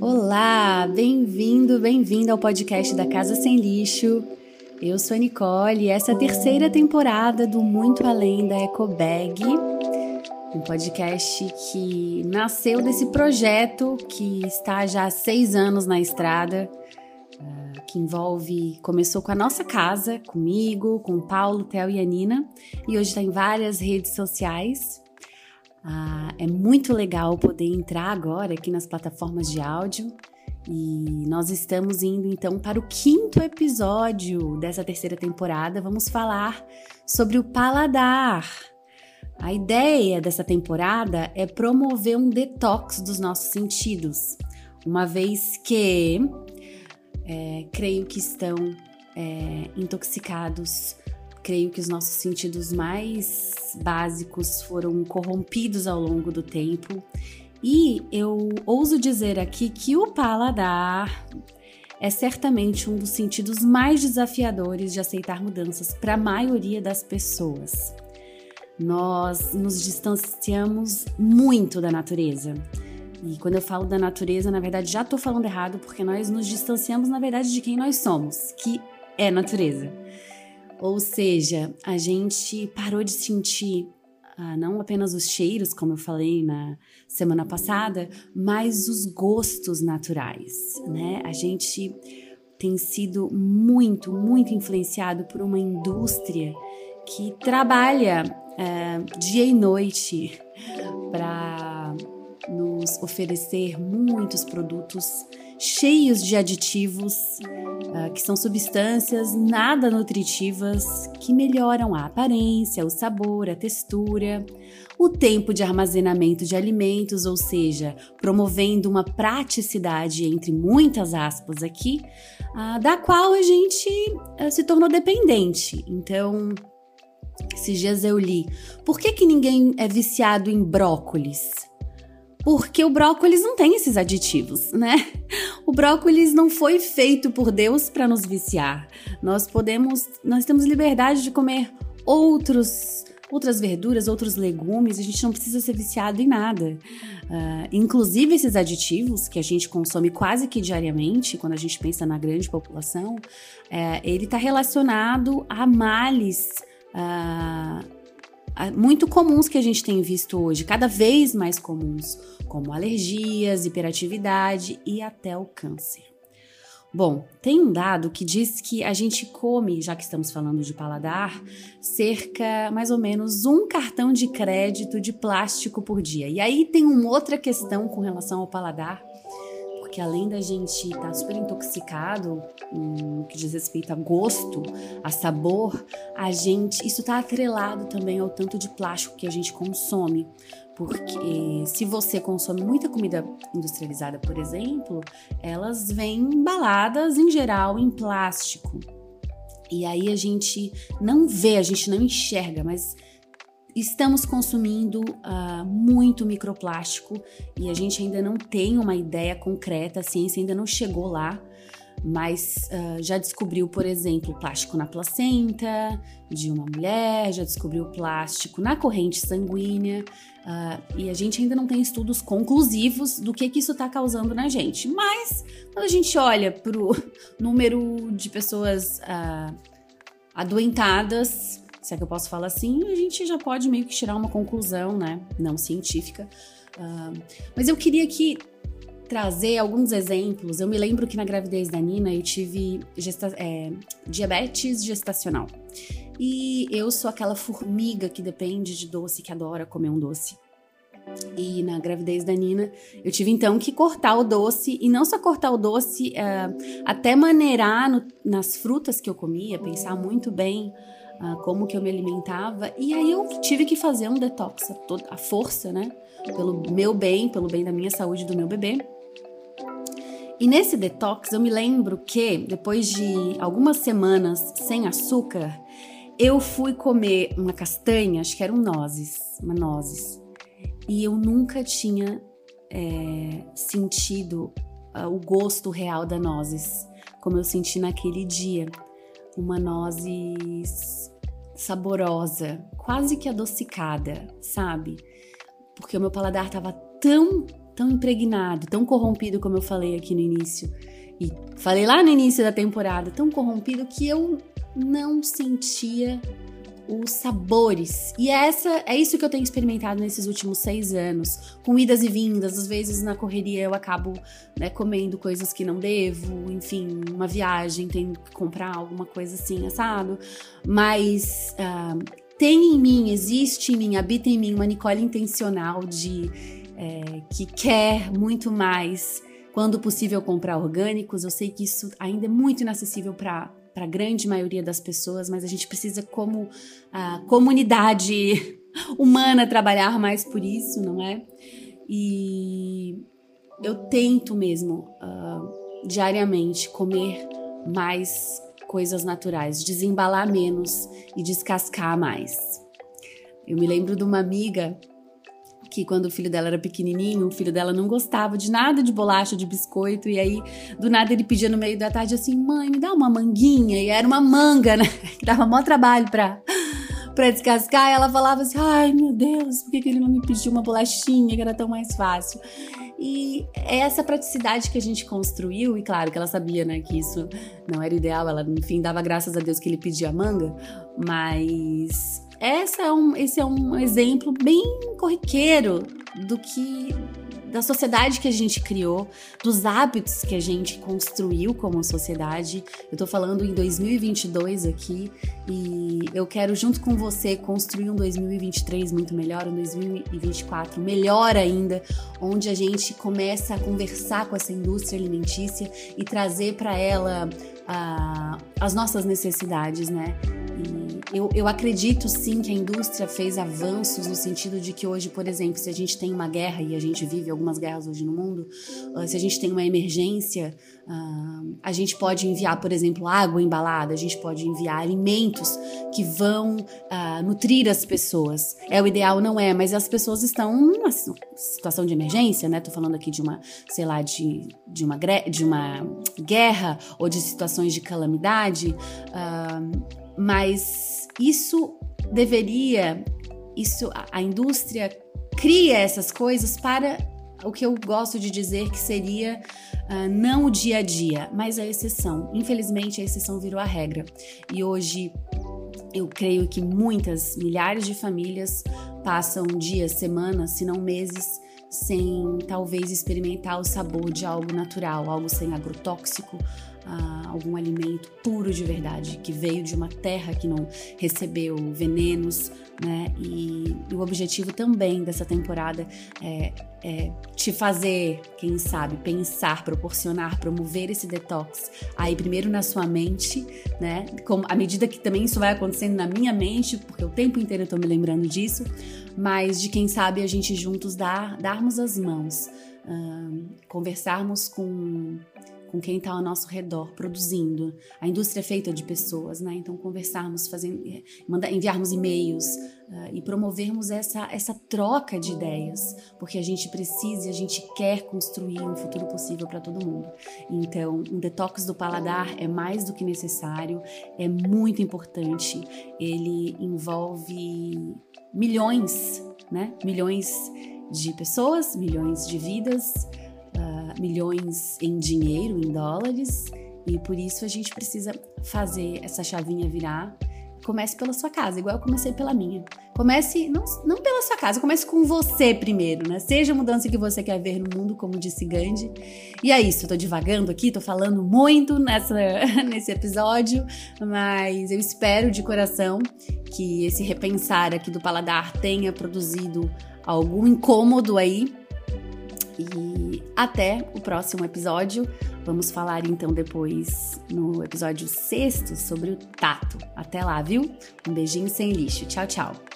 Olá, bem-vindo, bem-vinda ao podcast da Casa Sem Lixo. Eu sou a Nicole e essa é a terceira temporada do Muito Além da Ecobag, um podcast que nasceu desse projeto que está já há seis anos na estrada, ah, que envolve, começou com a nossa casa, comigo, com Paulo, Theo e a Nina, e hoje está em várias redes sociais. Ah, é muito legal poder entrar agora aqui nas plataformas de áudio e nós estamos indo então para o quinto episódio dessa terceira temporada. Vamos falar sobre o paladar. A ideia dessa temporada é promover um detox dos nossos sentidos, uma vez que é, creio que estão é, intoxicados creio que os nossos sentidos mais básicos foram corrompidos ao longo do tempo. E eu ouso dizer aqui que o paladar é certamente um dos sentidos mais desafiadores de aceitar mudanças para a maioria das pessoas. Nós nos distanciamos muito da natureza. E quando eu falo da natureza, na verdade já estou falando errado, porque nós nos distanciamos, na verdade, de quem nós somos, que é natureza. Ou seja, a gente parou de sentir ah, não apenas os cheiros, como eu falei na semana passada, mas os gostos naturais, né? A gente tem sido muito, muito influenciado por uma indústria que trabalha é, dia e noite para nos oferecer muitos produtos cheios de aditivos, uh, que são substâncias nada nutritivas que melhoram a aparência, o sabor, a textura, o tempo de armazenamento de alimentos, ou seja, promovendo uma praticidade, entre muitas aspas aqui, uh, da qual a gente uh, se tornou dependente. Então, esses dias eu li: por que, que ninguém é viciado em brócolis? Porque o brócolis não tem esses aditivos, né? O brócolis não foi feito por Deus para nos viciar. Nós podemos, nós temos liberdade de comer outros outras verduras, outros legumes, a gente não precisa ser viciado em nada. Uh, inclusive esses aditivos que a gente consome quase que diariamente, quando a gente pensa na grande população, é, ele está relacionado a males. Uh, muito comuns que a gente tem visto hoje, cada vez mais comuns, como alergias, hiperatividade e até o câncer. Bom, tem um dado que diz que a gente come, já que estamos falando de paladar, cerca mais ou menos um cartão de crédito de plástico por dia. E aí tem uma outra questão com relação ao paladar, porque além da gente estar tá super intoxicado no que diz respeito a gosto, a sabor, a gente isso está atrelado também ao tanto de plástico que a gente consome. Porque se você consome muita comida industrializada, por exemplo, elas vêm embaladas em geral em plástico. E aí a gente não vê, a gente não enxerga, mas estamos consumindo uh, muito microplástico e a gente ainda não tem uma ideia concreta, a ciência ainda não chegou lá, mas uh, já descobriu, por exemplo, plástico na placenta de uma mulher, já descobriu plástico na corrente sanguínea uh, e a gente ainda não tem estudos conclusivos do que, que isso está causando na gente. Mas quando a gente olha para o número de pessoas adoentadas, se é que eu posso falar assim, a gente já pode meio que tirar uma conclusão, né? Não científica. Uh, mas eu queria aqui trazer alguns exemplos. Eu me lembro que na gravidez da Nina eu tive gesta é, diabetes gestacional. E eu sou aquela formiga que depende de doce, que adora comer um doce. E na gravidez da Nina, eu tive então que cortar o doce, e não só cortar o doce, uh, até maneirar no, nas frutas que eu comia, pensar muito bem uh, como que eu me alimentava. E aí eu tive que fazer um detox a, toda, a força, né? Pelo meu bem, pelo bem da minha saúde do meu bebê. E nesse detox eu me lembro que depois de algumas semanas sem açúcar, eu fui comer uma castanha, acho que eram nozes, uma nozes. E eu nunca tinha é, sentido uh, o gosto real da nozes, como eu senti naquele dia uma nozes saborosa, quase que adocicada, sabe? Porque o meu paladar estava tão tão impregnado, tão corrompido, como eu falei aqui no início. E falei lá no início da temporada, tão corrompido que eu não sentia os sabores. E essa é isso que eu tenho experimentado nesses últimos seis anos, com idas e vindas. Às vezes na correria eu acabo né, comendo coisas que não devo, enfim, uma viagem, tenho que comprar alguma coisa assim, assado. Mas uh, tem em mim, existe em mim, habita em mim uma Nicole intencional de é, que quer muito mais. Quando possível comprar orgânicos, eu sei que isso ainda é muito inacessível para para a grande maioria das pessoas, mas a gente precisa, como a comunidade humana, trabalhar mais por isso, não é? E eu tento mesmo, uh, diariamente, comer mais coisas naturais, desembalar menos e descascar mais. Eu me lembro de uma amiga que quando o filho dela era pequenininho, o filho dela não gostava de nada de bolacha, de biscoito, e aí do nada ele pedia no meio da tarde assim: "Mãe, me dá uma manguinha". E era uma manga, né? Que dava maior trabalho para para descascar, e ela falava assim: "Ai, meu Deus, por que, que ele não me pediu uma bolachinha, que era tão mais fácil?". E essa praticidade que a gente construiu, e claro que ela sabia, né, que isso não era ideal, ela, enfim, dava graças a Deus que ele pedia manga, mas essa é um, esse é um exemplo bem corriqueiro do que da sociedade que a gente criou, dos hábitos que a gente construiu como sociedade. Eu tô falando em 2022 aqui e eu quero junto com você construir um 2023 muito melhor, um 2024 melhor ainda, onde a gente começa a conversar com essa indústria alimentícia e trazer para ela uh, as nossas necessidades, né? Eu, eu acredito sim que a indústria fez avanços no sentido de que hoje, por exemplo, se a gente tem uma guerra, e a gente vive algumas guerras hoje no mundo, uh, se a gente tem uma emergência, uh, a gente pode enviar, por exemplo, água embalada, a gente pode enviar alimentos que vão uh, nutrir as pessoas. É o ideal, não é, mas as pessoas estão numa situação de emergência, né? Tô falando aqui de uma, sei lá, de, de, uma, de uma guerra ou de situações de calamidade. Mas isso deveria, isso a indústria cria essas coisas para o que eu gosto de dizer que seria uh, não o dia a dia, mas a exceção. Infelizmente, a exceção virou a regra. E hoje eu creio que muitas, milhares de famílias passam dias, semanas, se não meses, sem talvez experimentar o sabor de algo natural, algo sem agrotóxico, algum alimento puro de verdade, que veio de uma terra que não recebeu venenos, né? E, e o objetivo também dessa temporada é, é, te fazer, quem sabe, pensar, proporcionar, promover esse detox aí primeiro na sua mente, né? Como, à medida que também isso vai acontecendo na minha mente, porque o tempo inteiro eu tô me lembrando disso, mas de quem sabe a gente juntos dar, darmos as mãos, conversarmos com com quem está ao nosso redor produzindo. A indústria é feita de pessoas, né? Então conversarmos, eh, enviarmos e-mails uh, e promovermos essa, essa troca de ideias, porque a gente precisa e a gente quer construir um futuro possível para todo mundo. Então, um detox do paladar é mais do que necessário, é muito importante. Ele envolve milhões, né? Milhões de pessoas, milhões de vidas milhões em dinheiro, em dólares, e por isso a gente precisa fazer essa chavinha virar. Comece pela sua casa, igual eu comecei pela minha. Comece, não, não pela sua casa, comece com você primeiro, né? Seja a mudança que você quer ver no mundo, como disse Gandhi. E é isso, eu tô divagando aqui, tô falando muito nessa, nesse episódio, mas eu espero de coração que esse repensar aqui do paladar tenha produzido algum incômodo aí e até o próximo episódio. Vamos falar então depois no episódio sexto sobre o tato. Até lá, viu? Um beijinho sem lixo. Tchau, tchau.